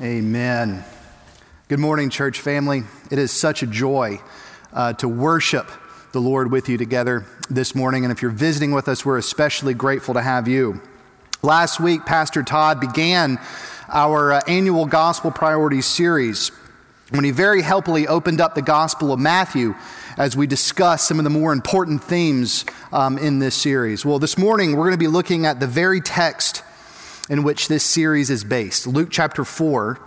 Amen. Good morning, church family. It is such a joy uh, to worship the Lord with you together this morning. And if you're visiting with us, we're especially grateful to have you. Last week, Pastor Todd began our uh, annual Gospel Priorities series when he very helpfully opened up the Gospel of Matthew as we discuss some of the more important themes um, in this series. Well, this morning, we're going to be looking at the very text in which this series is based Luke chapter 4,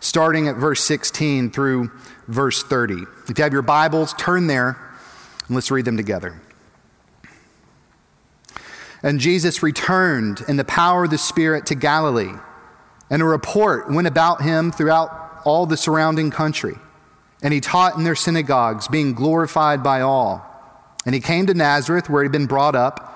starting at verse 16 through verse 30. If you have your Bibles, turn there and let's read them together. And Jesus returned in the power of the Spirit to Galilee, and a report went about him throughout all the surrounding country. And he taught in their synagogues, being glorified by all. And he came to Nazareth, where he'd been brought up.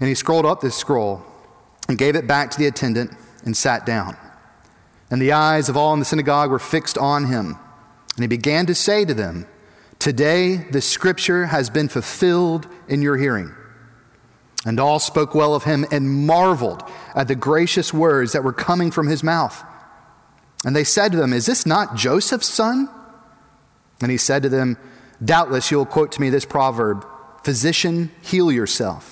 And he scrolled up this scroll and gave it back to the attendant and sat down. And the eyes of all in the synagogue were fixed on him. And he began to say to them, Today the scripture has been fulfilled in your hearing. And all spoke well of him and marveled at the gracious words that were coming from his mouth. And they said to them, Is this not Joseph's son? And he said to them, Doubtless you'll quote to me this proverb Physician, heal yourself.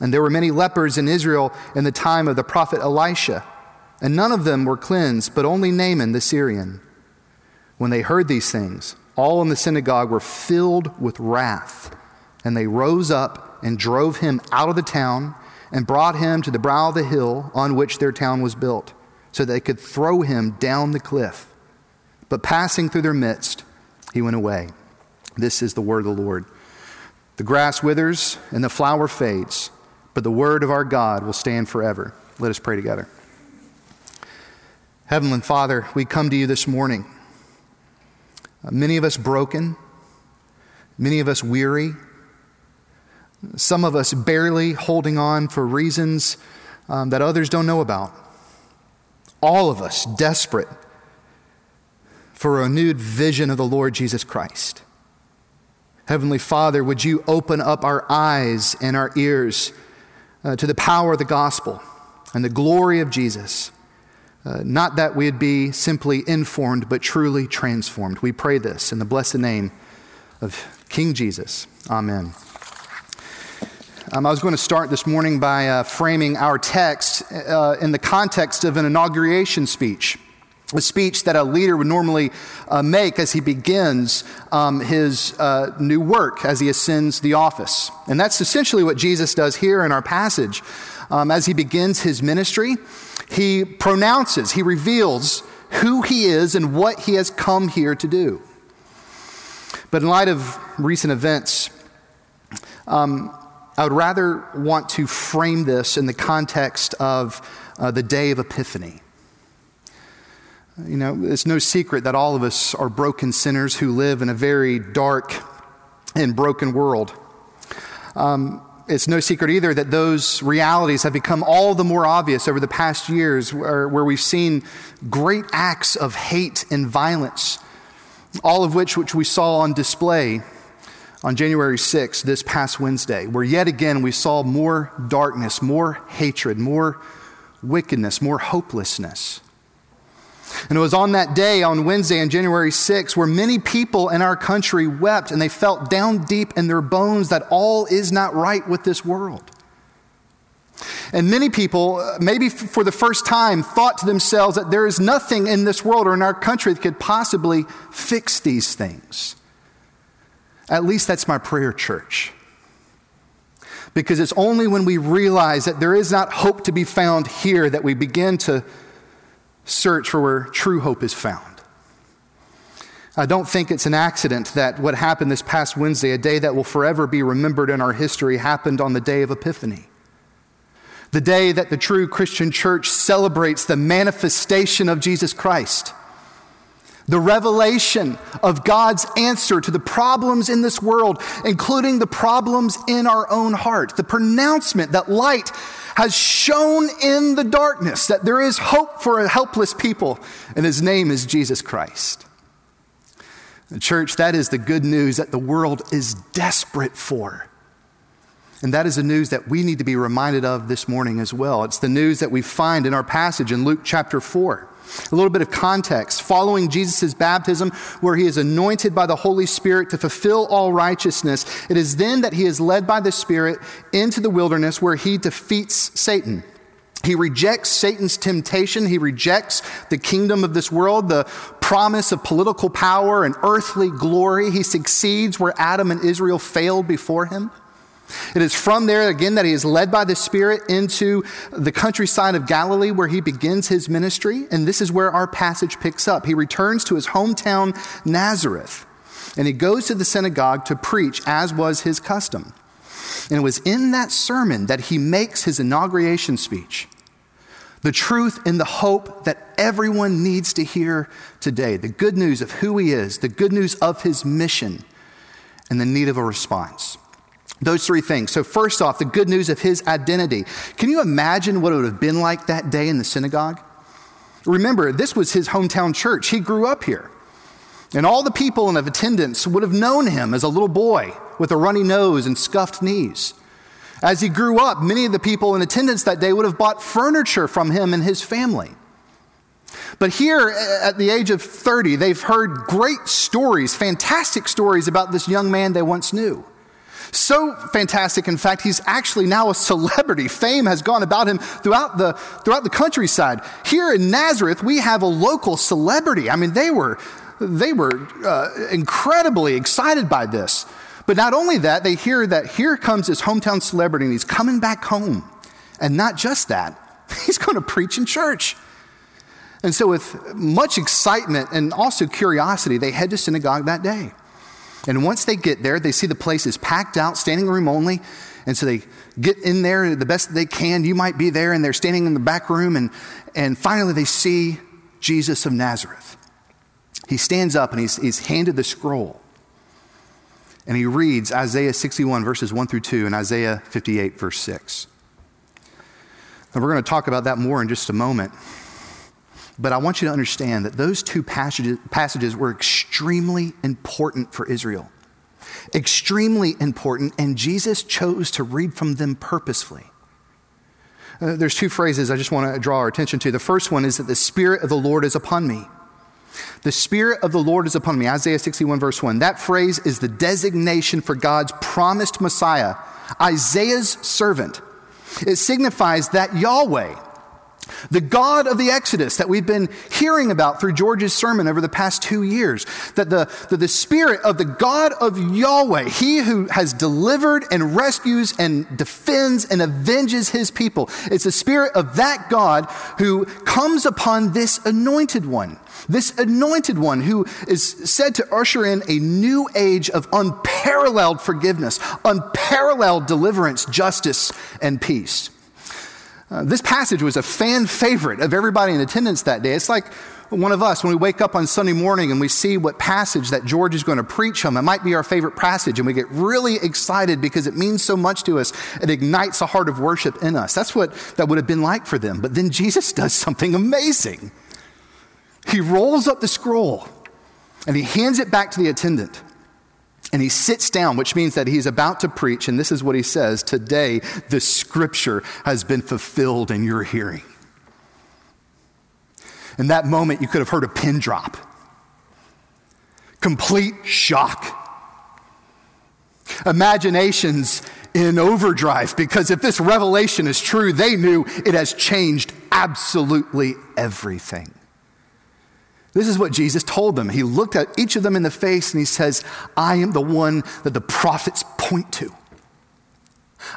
And there were many lepers in Israel in the time of the prophet Elisha, and none of them were cleansed, but only Naaman the Syrian. When they heard these things, all in the synagogue were filled with wrath, and they rose up and drove him out of the town and brought him to the brow of the hill on which their town was built, so they could throw him down the cliff. But passing through their midst, he went away. This is the word of the Lord. The grass withers and the flower fades but the word of our God will stand forever. Let us pray together. Heavenly Father, we come to you this morning. Uh, many of us broken, many of us weary, some of us barely holding on for reasons um, that others don't know about. All of us desperate for a renewed vision of the Lord Jesus Christ. Heavenly Father, would you open up our eyes and our ears uh, to the power of the gospel and the glory of Jesus. Uh, not that we'd be simply informed, but truly transformed. We pray this in the blessed name of King Jesus. Amen. Um, I was going to start this morning by uh, framing our text uh, in the context of an inauguration speech a speech that a leader would normally uh, make as he begins um, his uh, new work, as he ascends the office. And that's essentially what Jesus does here in our passage. Um, as he begins his ministry, he pronounces, he reveals who he is and what he has come here to do. But in light of recent events, um, I would rather want to frame this in the context of uh, the day of Epiphany. You know, it's no secret that all of us are broken sinners who live in a very dark and broken world. Um, it's no secret either that those realities have become all the more obvious over the past years, where, where we've seen great acts of hate and violence, all of which, which we saw on display on January 6th, this past Wednesday, where yet again we saw more darkness, more hatred, more wickedness, more hopelessness. And it was on that day, on Wednesday, on January 6, where many people in our country wept and they felt down deep in their bones that all is not right with this world. And many people, maybe for the first time, thought to themselves that there is nothing in this world or in our country that could possibly fix these things. At least that's my prayer, church. Because it's only when we realize that there is not hope to be found here that we begin to search for where true hope is found. I don't think it's an accident that what happened this past Wednesday, a day that will forever be remembered in our history, happened on the day of Epiphany. The day that the true Christian church celebrates the manifestation of Jesus Christ. The revelation of God's answer to the problems in this world, including the problems in our own heart. The pronouncement that light has shone in the darkness, that there is hope for a helpless people, and his name is Jesus Christ. The church, that is the good news that the world is desperate for. And that is the news that we need to be reminded of this morning as well. It's the news that we find in our passage in Luke chapter 4. A little bit of context. Following Jesus' baptism, where he is anointed by the Holy Spirit to fulfill all righteousness, it is then that he is led by the Spirit into the wilderness where he defeats Satan. He rejects Satan's temptation. He rejects the kingdom of this world, the promise of political power and earthly glory. He succeeds where Adam and Israel failed before him. It is from there, again, that he is led by the Spirit into the countryside of Galilee where he begins his ministry. And this is where our passage picks up. He returns to his hometown, Nazareth, and he goes to the synagogue to preach, as was his custom. And it was in that sermon that he makes his inauguration speech. The truth and the hope that everyone needs to hear today. The good news of who he is, the good news of his mission, and the need of a response. Those three things. So, first off, the good news of his identity. Can you imagine what it would have been like that day in the synagogue? Remember, this was his hometown church. He grew up here. And all the people in attendance would have known him as a little boy with a runny nose and scuffed knees. As he grew up, many of the people in attendance that day would have bought furniture from him and his family. But here, at the age of 30, they've heard great stories, fantastic stories about this young man they once knew. So fantastic, in fact, he's actually now a celebrity. Fame has gone about him throughout the, throughout the countryside. Here in Nazareth, we have a local celebrity. I mean, they were, they were uh, incredibly excited by this. But not only that, they hear that here comes this hometown celebrity and he's coming back home. And not just that, he's going to preach in church. And so, with much excitement and also curiosity, they head to synagogue that day. And once they get there, they see the place is packed out, standing room only. And so they get in there the best they can. You might be there, and they're standing in the back room. And, and finally, they see Jesus of Nazareth. He stands up and he's, he's handed the scroll. And he reads Isaiah 61, verses 1 through 2, and Isaiah 58, verse 6. And we're going to talk about that more in just a moment. But I want you to understand that those two passages, passages were extremely important for Israel. Extremely important, and Jesus chose to read from them purposefully. Uh, there's two phrases I just want to draw our attention to. The first one is that the Spirit of the Lord is upon me. The Spirit of the Lord is upon me, Isaiah 61, verse 1. That phrase is the designation for God's promised Messiah, Isaiah's servant. It signifies that Yahweh, the God of the Exodus that we've been hearing about through George's sermon over the past two years, that the, that the Spirit of the God of Yahweh, He who has delivered and rescues and defends and avenges His people, it's the Spirit of that God who comes upon this anointed one. This anointed one who is said to usher in a new age of unparalleled forgiveness, unparalleled deliverance, justice, and peace. Uh, this passage was a fan favorite of everybody in attendance that day. It's like one of us when we wake up on Sunday morning and we see what passage that George is going to preach on. It might be our favorite passage, and we get really excited because it means so much to us. It ignites a heart of worship in us. That's what that would have been like for them. But then Jesus does something amazing. He rolls up the scroll and he hands it back to the attendant. And he sits down, which means that he's about to preach. And this is what he says Today, the scripture has been fulfilled in your hearing. In that moment, you could have heard a pin drop. Complete shock. Imaginations in overdrive because if this revelation is true, they knew it has changed absolutely everything. This is what Jesus told them. He looked at each of them in the face and he says, I am the one that the prophets point to.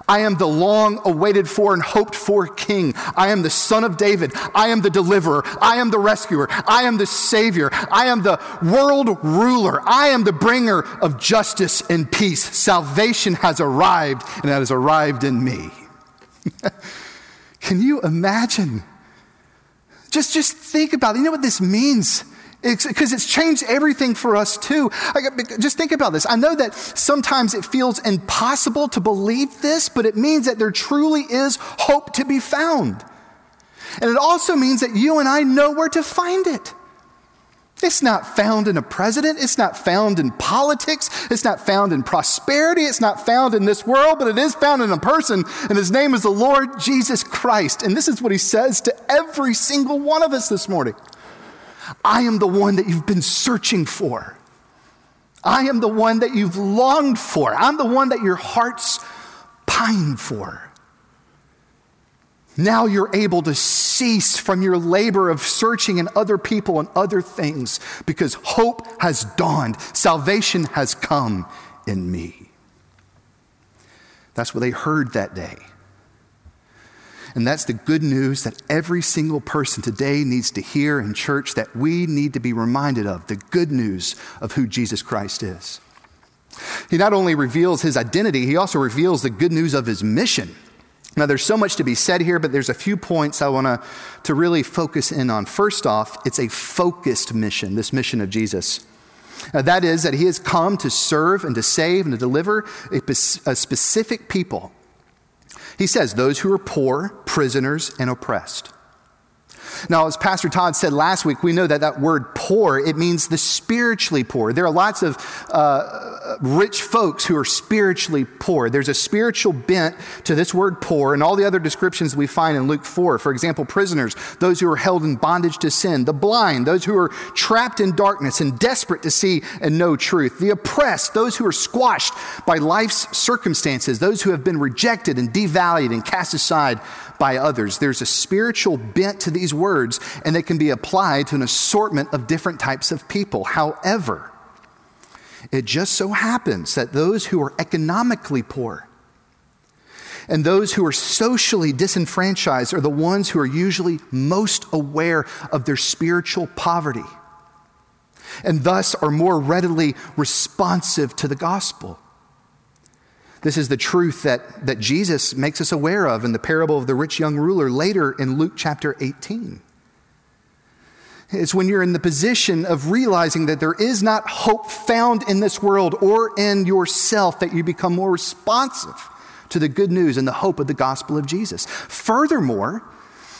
I am the long awaited for and hoped for king. I am the son of David. I am the deliverer. I am the rescuer. I am the savior. I am the world ruler. I am the bringer of justice and peace. Salvation has arrived and it has arrived in me. Can you imagine? Just, just think about it. You know what this means? because it's, it's changed everything for us too. just think about this. I know that sometimes it feels impossible to believe this, but it means that there truly is hope to be found. And it also means that you and I know where to find it. It's not found in a president. It's not found in politics. It's not found in prosperity. It's not found in this world, but it is found in a person, and his name is the Lord Jesus Christ. And this is what he says to every single one of us this morning. I am the one that you've been searching for. I am the one that you've longed for. I'm the one that your hearts pine for. Now you're able to cease from your labor of searching in other people and other things because hope has dawned. Salvation has come in me. That's what they heard that day. And that's the good news that every single person today needs to hear in church that we need to be reminded of the good news of who Jesus Christ is. He not only reveals his identity, he also reveals the good news of his mission. Now, there's so much to be said here, but there's a few points I want to really focus in on. First off, it's a focused mission, this mission of Jesus. That is, that he has come to serve and to save and to deliver a, a specific people he says, those who are poor, prisoners, and oppressed. Now, as Pastor Todd said last week, we know that that word poor, it means the spiritually poor. There are lots of uh, rich folks who are spiritually poor. There's a spiritual bent to this word poor and all the other descriptions we find in Luke 4. For example, prisoners, those who are held in bondage to sin, the blind, those who are trapped in darkness and desperate to see and know truth, the oppressed, those who are squashed by life's circumstances, those who have been rejected and devalued and cast aside by others. There's a spiritual bent to these words, and they can be applied to an assortment of different types of people. However, it just so happens that those who are economically poor and those who are socially disenfranchised are the ones who are usually most aware of their spiritual poverty and thus are more readily responsive to the gospel. This is the truth that, that Jesus makes us aware of in the parable of the rich young ruler later in Luke chapter 18. It's when you're in the position of realizing that there is not hope found in this world or in yourself that you become more responsive to the good news and the hope of the gospel of Jesus. Furthermore,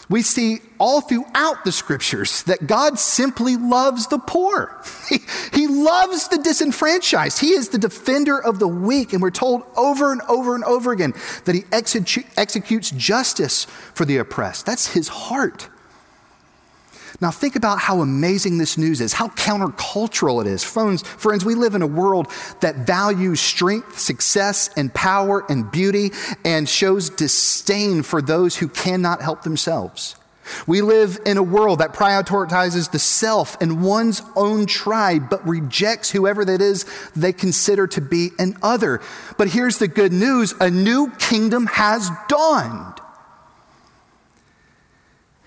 we see all throughout the scriptures that God simply loves the poor. He, he, loves the disenfranchised. He is the defender of the weak. And we're told over and over and over again that he execu- executes justice for the oppressed. That's his heart. Now, think about how amazing this news is, how countercultural it is. Friends, friends, we live in a world that values strength, success, and power and beauty and shows disdain for those who cannot help themselves. We live in a world that prioritizes the self and one's own tribe, but rejects whoever that is they consider to be an other. But here's the good news a new kingdom has dawned.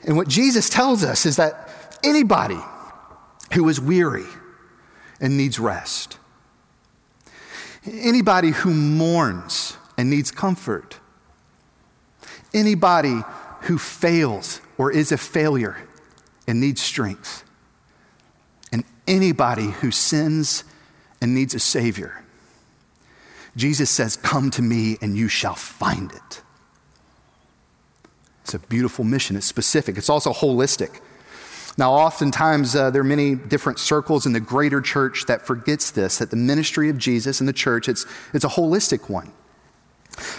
And what Jesus tells us is that anybody who is weary and needs rest, anybody who mourns and needs comfort, anybody who fails or is a failure and needs strength, and anybody who sins and needs a Savior, Jesus says, Come to me and you shall find it. It's a beautiful mission. It's specific, it's also holistic. Now, oftentimes, uh, there are many different circles in the greater church that forgets this, that the ministry of Jesus and the church, it's, it's a holistic one.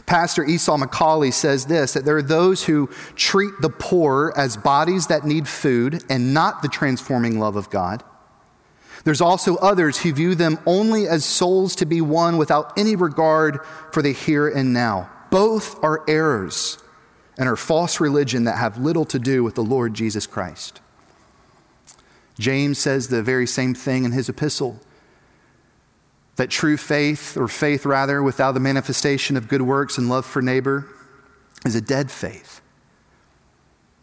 Pastor Esau McCaulley says this that there are those who treat the poor as bodies that need food and not the transforming love of God. There's also others who view them only as souls to be won without any regard for the here and now. Both are errors and are false religion that have little to do with the Lord Jesus Christ. James says the very same thing in his epistle that true faith, or faith rather, without the manifestation of good works and love for neighbor, is a dead faith.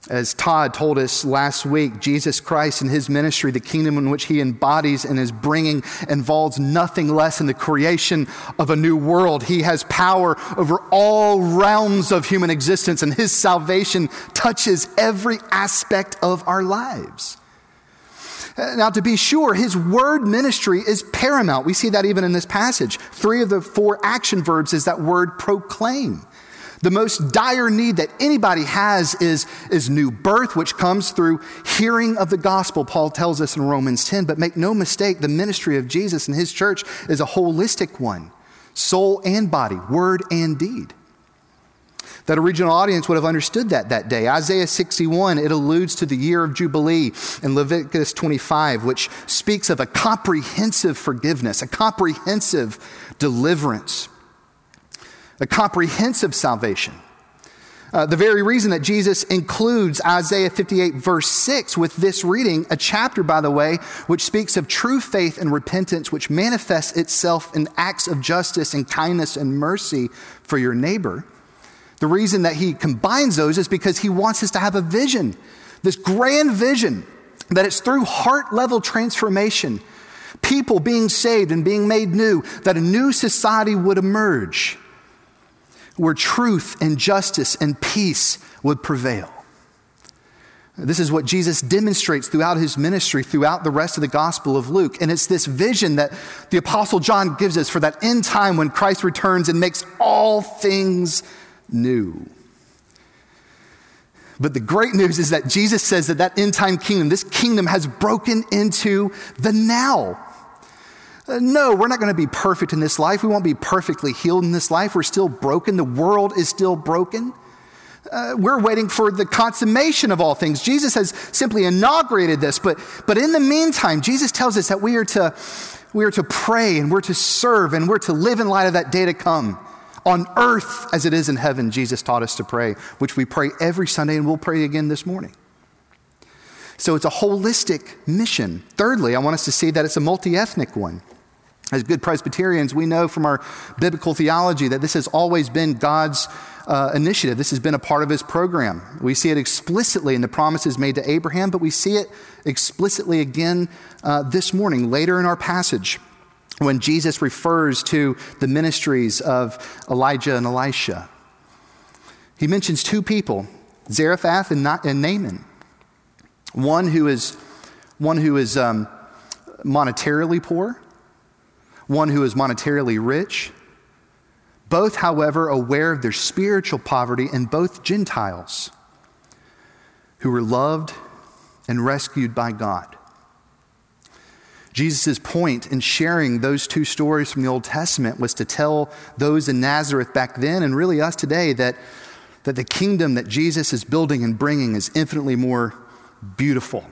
As Todd told us last week, Jesus Christ and his ministry, the kingdom in which he embodies and is bringing, involves nothing less than the creation of a new world. He has power over all realms of human existence, and his salvation touches every aspect of our lives. Now, to be sure, his word ministry is paramount. We see that even in this passage. Three of the four action verbs is that word proclaim. The most dire need that anybody has is, is new birth, which comes through hearing of the gospel, Paul tells us in Romans 10. But make no mistake, the ministry of Jesus and his church is a holistic one soul and body, word and deed. That original audience would have understood that that day. Isaiah 61, it alludes to the year of Jubilee in Leviticus 25, which speaks of a comprehensive forgiveness, a comprehensive deliverance a comprehensive salvation. Uh, the very reason that Jesus includes Isaiah 58, verse 6, with this reading, a chapter, by the way, which speaks of true faith and repentance, which manifests itself in acts of justice and kindness and mercy for your neighbor. The reason that he combines those is because he wants us to have a vision, this grand vision, that it's through heart level transformation, people being saved and being made new, that a new society would emerge where truth and justice and peace would prevail. This is what Jesus demonstrates throughout his ministry, throughout the rest of the Gospel of Luke. And it's this vision that the Apostle John gives us for that end time when Christ returns and makes all things new. But the great news is that Jesus says that that end time kingdom, this kingdom has broken into the now. Uh, no, we're not going to be perfect in this life. We won't be perfectly healed in this life. We're still broken. The world is still broken. Uh, we're waiting for the consummation of all things. Jesus has simply inaugurated this, but, but in the meantime, Jesus tells us that we are, to, we are to pray and we're to serve and we're to live in light of that day to come. On earth as it is in heaven, Jesus taught us to pray, which we pray every Sunday and we'll pray again this morning. So it's a holistic mission. Thirdly, I want us to see that it's a multi ethnic one. As good Presbyterians, we know from our biblical theology that this has always been God's uh, initiative. This has been a part of his program. We see it explicitly in the promises made to Abraham, but we see it explicitly again uh, this morning, later in our passage, when Jesus refers to the ministries of Elijah and Elisha. He mentions two people, Zarephath and, and Naaman. One who is, one who is um, monetarily poor one who is monetarily rich. Both, however, aware of their spiritual poverty, and both Gentiles who were loved and rescued by God. Jesus' point in sharing those two stories from the Old Testament was to tell those in Nazareth back then, and really us today, that, that the kingdom that Jesus is building and bringing is infinitely more beautiful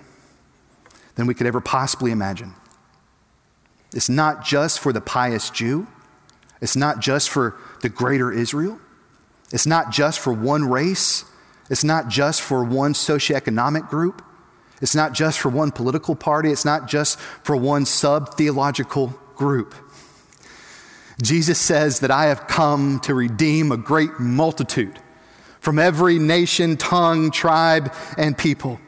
than we could ever possibly imagine. It's not just for the pious Jew, it's not just for the greater Israel, it's not just for one race, it's not just for one socioeconomic group, it's not just for one political party, it's not just for one sub theological group. Jesus says that I have come to redeem a great multitude from every nation, tongue, tribe, and people.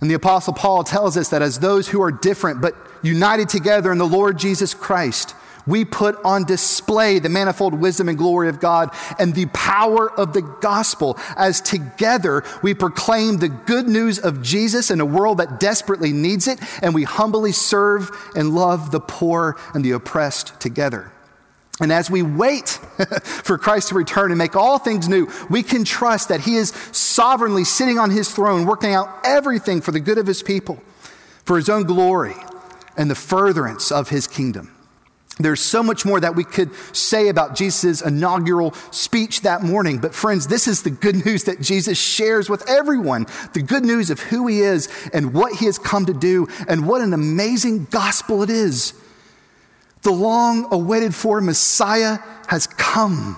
And the Apostle Paul tells us that as those who are different but united together in the Lord Jesus Christ, we put on display the manifold wisdom and glory of God and the power of the gospel as together we proclaim the good news of Jesus in a world that desperately needs it, and we humbly serve and love the poor and the oppressed together. And as we wait for Christ to return and make all things new, we can trust that He is sovereignly sitting on His throne, working out everything for the good of His people, for His own glory and the furtherance of His kingdom. There's so much more that we could say about Jesus' inaugural speech that morning. But, friends, this is the good news that Jesus shares with everyone the good news of who he is and what he has come to do, and what an amazing gospel it is. The long awaited for Messiah has come,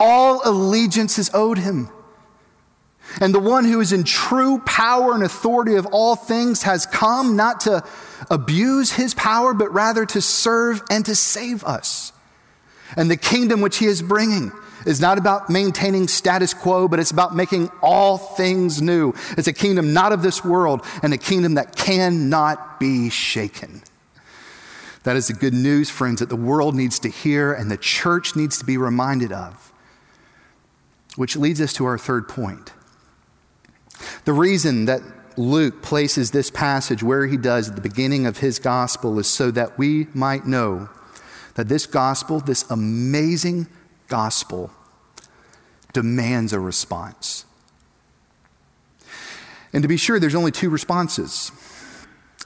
all allegiance is owed him. And the one who is in true power and authority of all things has come not to abuse his power, but rather to serve and to save us. And the kingdom which he is bringing is not about maintaining status quo, but it's about making all things new. It's a kingdom not of this world and a kingdom that cannot be shaken. That is the good news, friends, that the world needs to hear and the church needs to be reminded of. Which leads us to our third point. The reason that Luke places this passage where he does at the beginning of his gospel is so that we might know that this gospel, this amazing gospel, demands a response. And to be sure, there's only two responses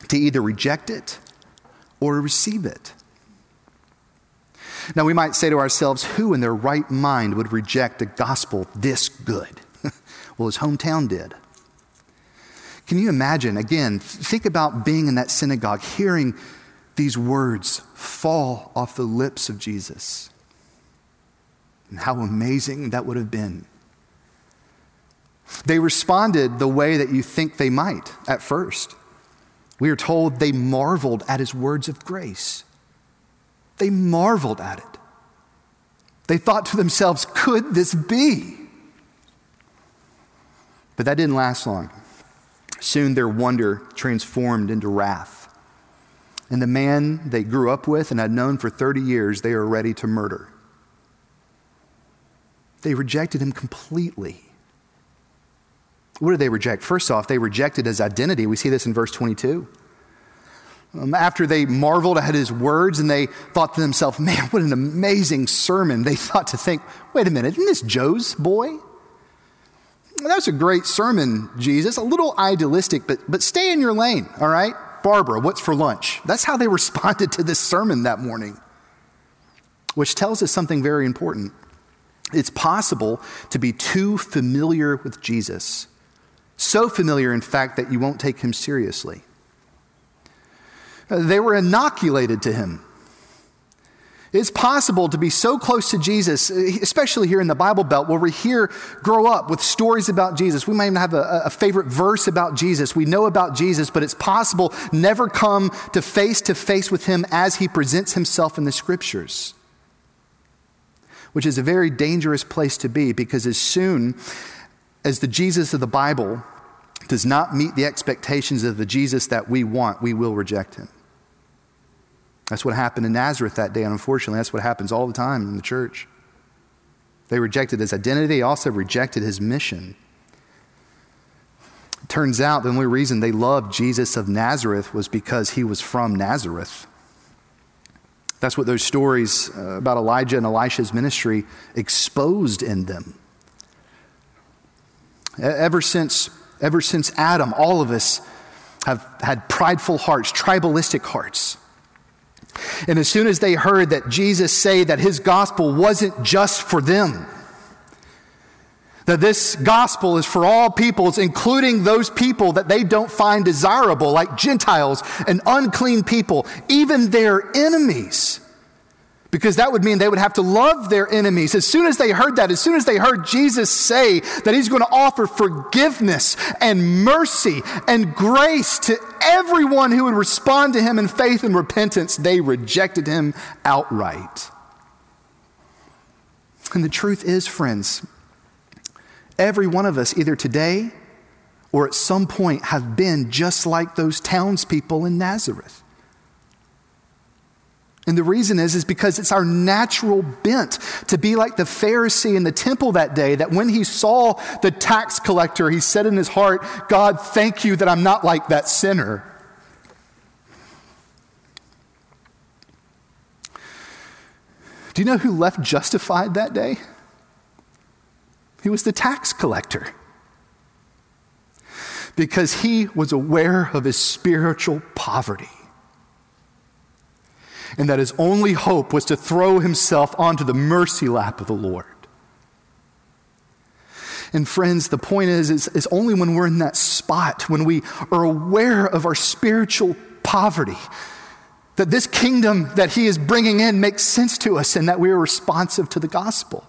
to either reject it or receive it. Now, we might say to ourselves, who in their right mind would reject a gospel this good? well, his hometown did. Can you imagine? Again, think about being in that synagogue, hearing these words fall off the lips of Jesus. And how amazing that would have been. They responded the way that you think they might at first. We are told they marveled at his words of grace. They marveled at it. They thought to themselves, could this be? But that didn't last long. Soon their wonder transformed into wrath. And the man they grew up with and had known for 30 years, they are ready to murder. They rejected him completely. What did they reject? First off, they rejected his identity. We see this in verse 22. Um, after they marveled at his words and they thought to themselves, man, what an amazing sermon, they thought to think, wait a minute, isn't this Joe's boy? That was a great sermon, Jesus. A little idealistic, but, but stay in your lane, all right? Barbara, what's for lunch? That's how they responded to this sermon that morning, which tells us something very important. It's possible to be too familiar with Jesus, so familiar, in fact, that you won't take him seriously. They were inoculated to him. It's possible to be so close to Jesus, especially here in the Bible Belt, where we hear, grow up with stories about Jesus. We might even have a, a favorite verse about Jesus. We know about Jesus, but it's possible never come to face to face with him as he presents himself in the scriptures, which is a very dangerous place to be because as soon as the Jesus of the Bible does not meet the expectations of the Jesus that we want, we will reject him. That's what happened in Nazareth that day, and unfortunately, that's what happens all the time in the church. They rejected his identity, they also rejected his mission. It turns out the only reason they loved Jesus of Nazareth was because he was from Nazareth. That's what those stories uh, about Elijah and Elisha's ministry exposed in them. Ever since, ever since Adam, all of us have had prideful hearts, tribalistic hearts. And as soon as they heard that Jesus say that his gospel wasn't just for them, that this gospel is for all peoples, including those people that they don't find desirable, like Gentiles and unclean people, even their enemies because that would mean they would have to love their enemies. As soon as they heard that, as soon as they heard Jesus say that he's going to offer forgiveness and mercy and grace to everyone who would respond to him in faith and repentance, they rejected him outright. And the truth is, friends, every one of us, either today or at some point, have been just like those townspeople in Nazareth. And the reason is, is because it's our natural bent to be like the Pharisee in the temple that day, that when he saw the tax collector, he said in his heart, God, thank you that I'm not like that sinner. Do you know who left justified that day? He was the tax collector. Because he was aware of his spiritual poverty. And that his only hope was to throw himself onto the mercy lap of the Lord. And friends, the point is, is, is only when we're in that spot, when we are aware of our spiritual poverty, that this kingdom that he is bringing in makes sense to us and that we are responsive to the gospel.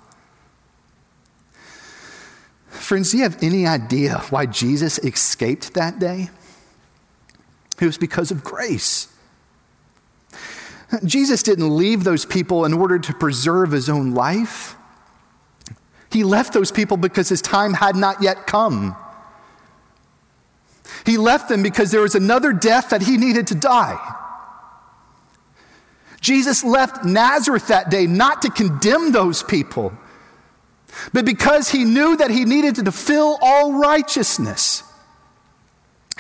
Friends, do you have any idea why Jesus escaped that day? It was because of grace. Jesus didn't leave those people in order to preserve his own life. He left those people because his time had not yet come. He left them because there was another death that he needed to die. Jesus left Nazareth that day not to condemn those people, but because he knew that he needed to fulfill all righteousness.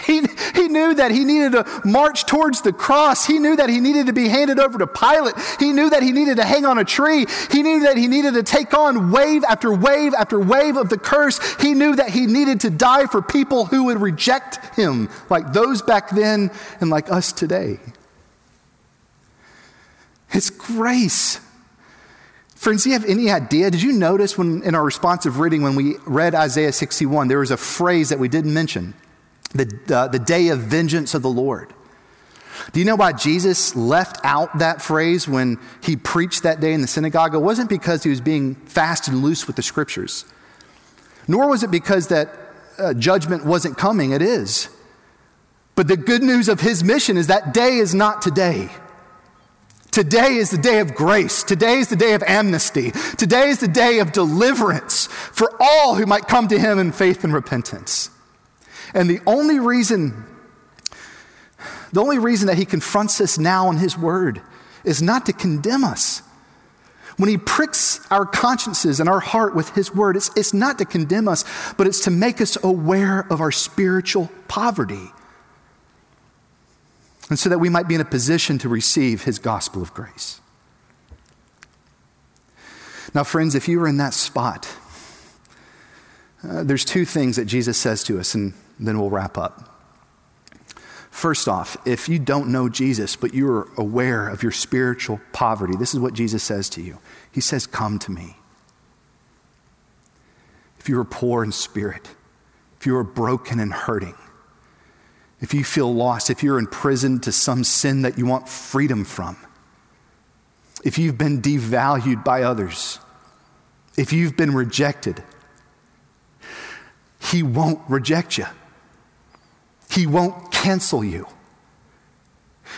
He, he knew that he needed to march towards the cross. He knew that he needed to be handed over to Pilate. He knew that he needed to hang on a tree. He knew that he needed to take on wave after wave after wave of the curse. He knew that he needed to die for people who would reject him, like those back then and like us today. It's grace. Friends, do you have any idea? Did you notice when in our responsive reading when we read Isaiah 61, there was a phrase that we didn't mention the, uh, the day of vengeance of the Lord. Do you know why Jesus left out that phrase when he preached that day in the synagogue? It wasn't because he was being fast and loose with the scriptures, nor was it because that uh, judgment wasn't coming. It is. But the good news of his mission is that day is not today. Today is the day of grace. Today is the day of amnesty. Today is the day of deliverance for all who might come to him in faith and repentance. And the only reason, the only reason that he confronts us now in his word is not to condemn us. When he pricks our consciences and our heart with his word, it's, it's not to condemn us, but it's to make us aware of our spiritual poverty. And so that we might be in a position to receive his gospel of grace. Now, friends, if you are in that spot, uh, there's two things that Jesus says to us, and then we'll wrap up. First off, if you don't know Jesus, but you're aware of your spiritual poverty, this is what Jesus says to you He says, Come to me. If you are poor in spirit, if you are broken and hurting, if you feel lost, if you're in prison to some sin that you want freedom from, if you've been devalued by others, if you've been rejected, He won't reject you. He won't cancel you.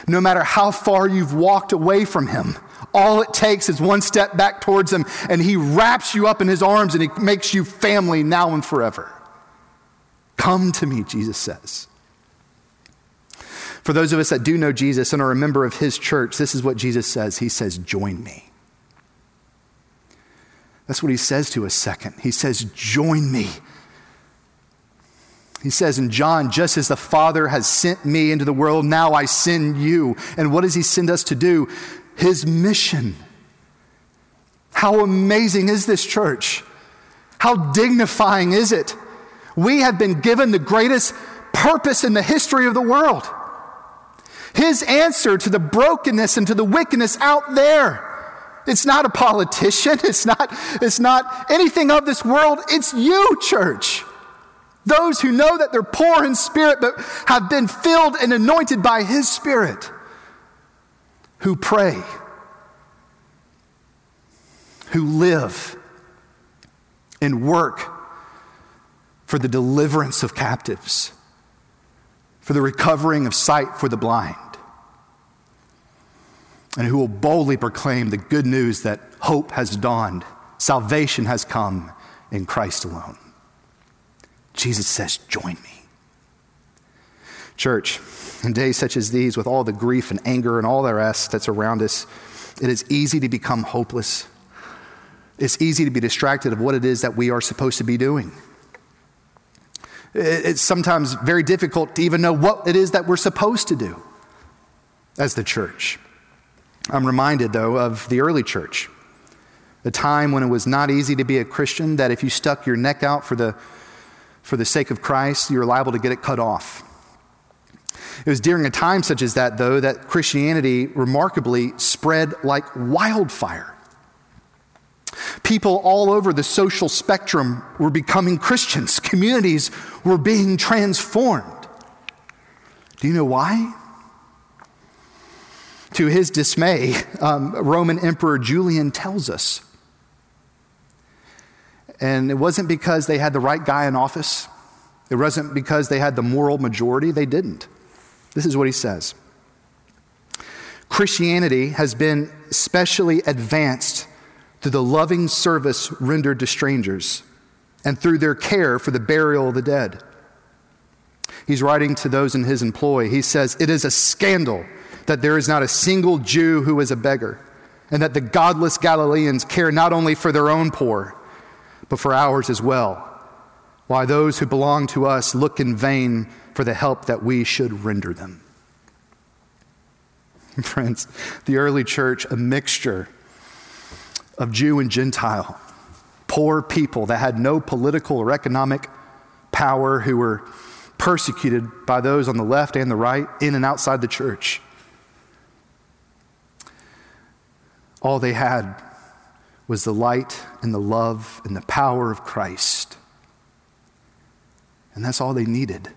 No matter how far you've walked away from Him, all it takes is one step back towards Him, and He wraps you up in His arms and He makes you family now and forever. Come to me, Jesus says. For those of us that do know Jesus and are a member of His church, this is what Jesus says He says, Join me. That's what He says to us, second. He says, Join me he says in John, just as the Father has sent me into the world, now I send you. And what does he send us to do? His mission. How amazing is this church? How dignifying is it? We have been given the greatest purpose in the history of the world. His answer to the brokenness and to the wickedness out there. It's not a politician. It's not, it's not anything of this world. It's you, church. Those who know that they're poor in spirit, but have been filled and anointed by His Spirit, who pray, who live and work for the deliverance of captives, for the recovering of sight for the blind, and who will boldly proclaim the good news that hope has dawned, salvation has come in Christ alone. Jesus says, Join me. Church, in days such as these, with all the grief and anger and all the rest that's around us, it is easy to become hopeless. It's easy to be distracted of what it is that we are supposed to be doing. It's sometimes very difficult to even know what it is that we're supposed to do as the church. I'm reminded, though, of the early church, a time when it was not easy to be a Christian, that if you stuck your neck out for the for the sake of Christ, you're liable to get it cut off. It was during a time such as that, though, that Christianity remarkably spread like wildfire. People all over the social spectrum were becoming Christians. Communities were being transformed. Do you know why? To his dismay, um, Roman Emperor Julian tells us. And it wasn't because they had the right guy in office, it wasn't because they had the moral majority, they didn't. This is what he says Christianity has been specially advanced through the loving service rendered to strangers and through their care for the burial of the dead. He's writing to those in his employ. He says, It is a scandal that there is not a single Jew who is a beggar, and that the godless Galileans care not only for their own poor, but for ours as well. Why those who belong to us look in vain for the help that we should render them. Friends, the early church, a mixture of Jew and Gentile, poor people that had no political or economic power, who were persecuted by those on the left and the right, in and outside the church. All they had was the light and the love and the power of Christ. And that's all they needed.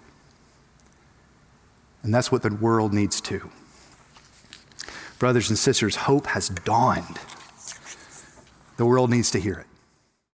And that's what the world needs too. Brothers and sisters, hope has dawned. The world needs to hear it.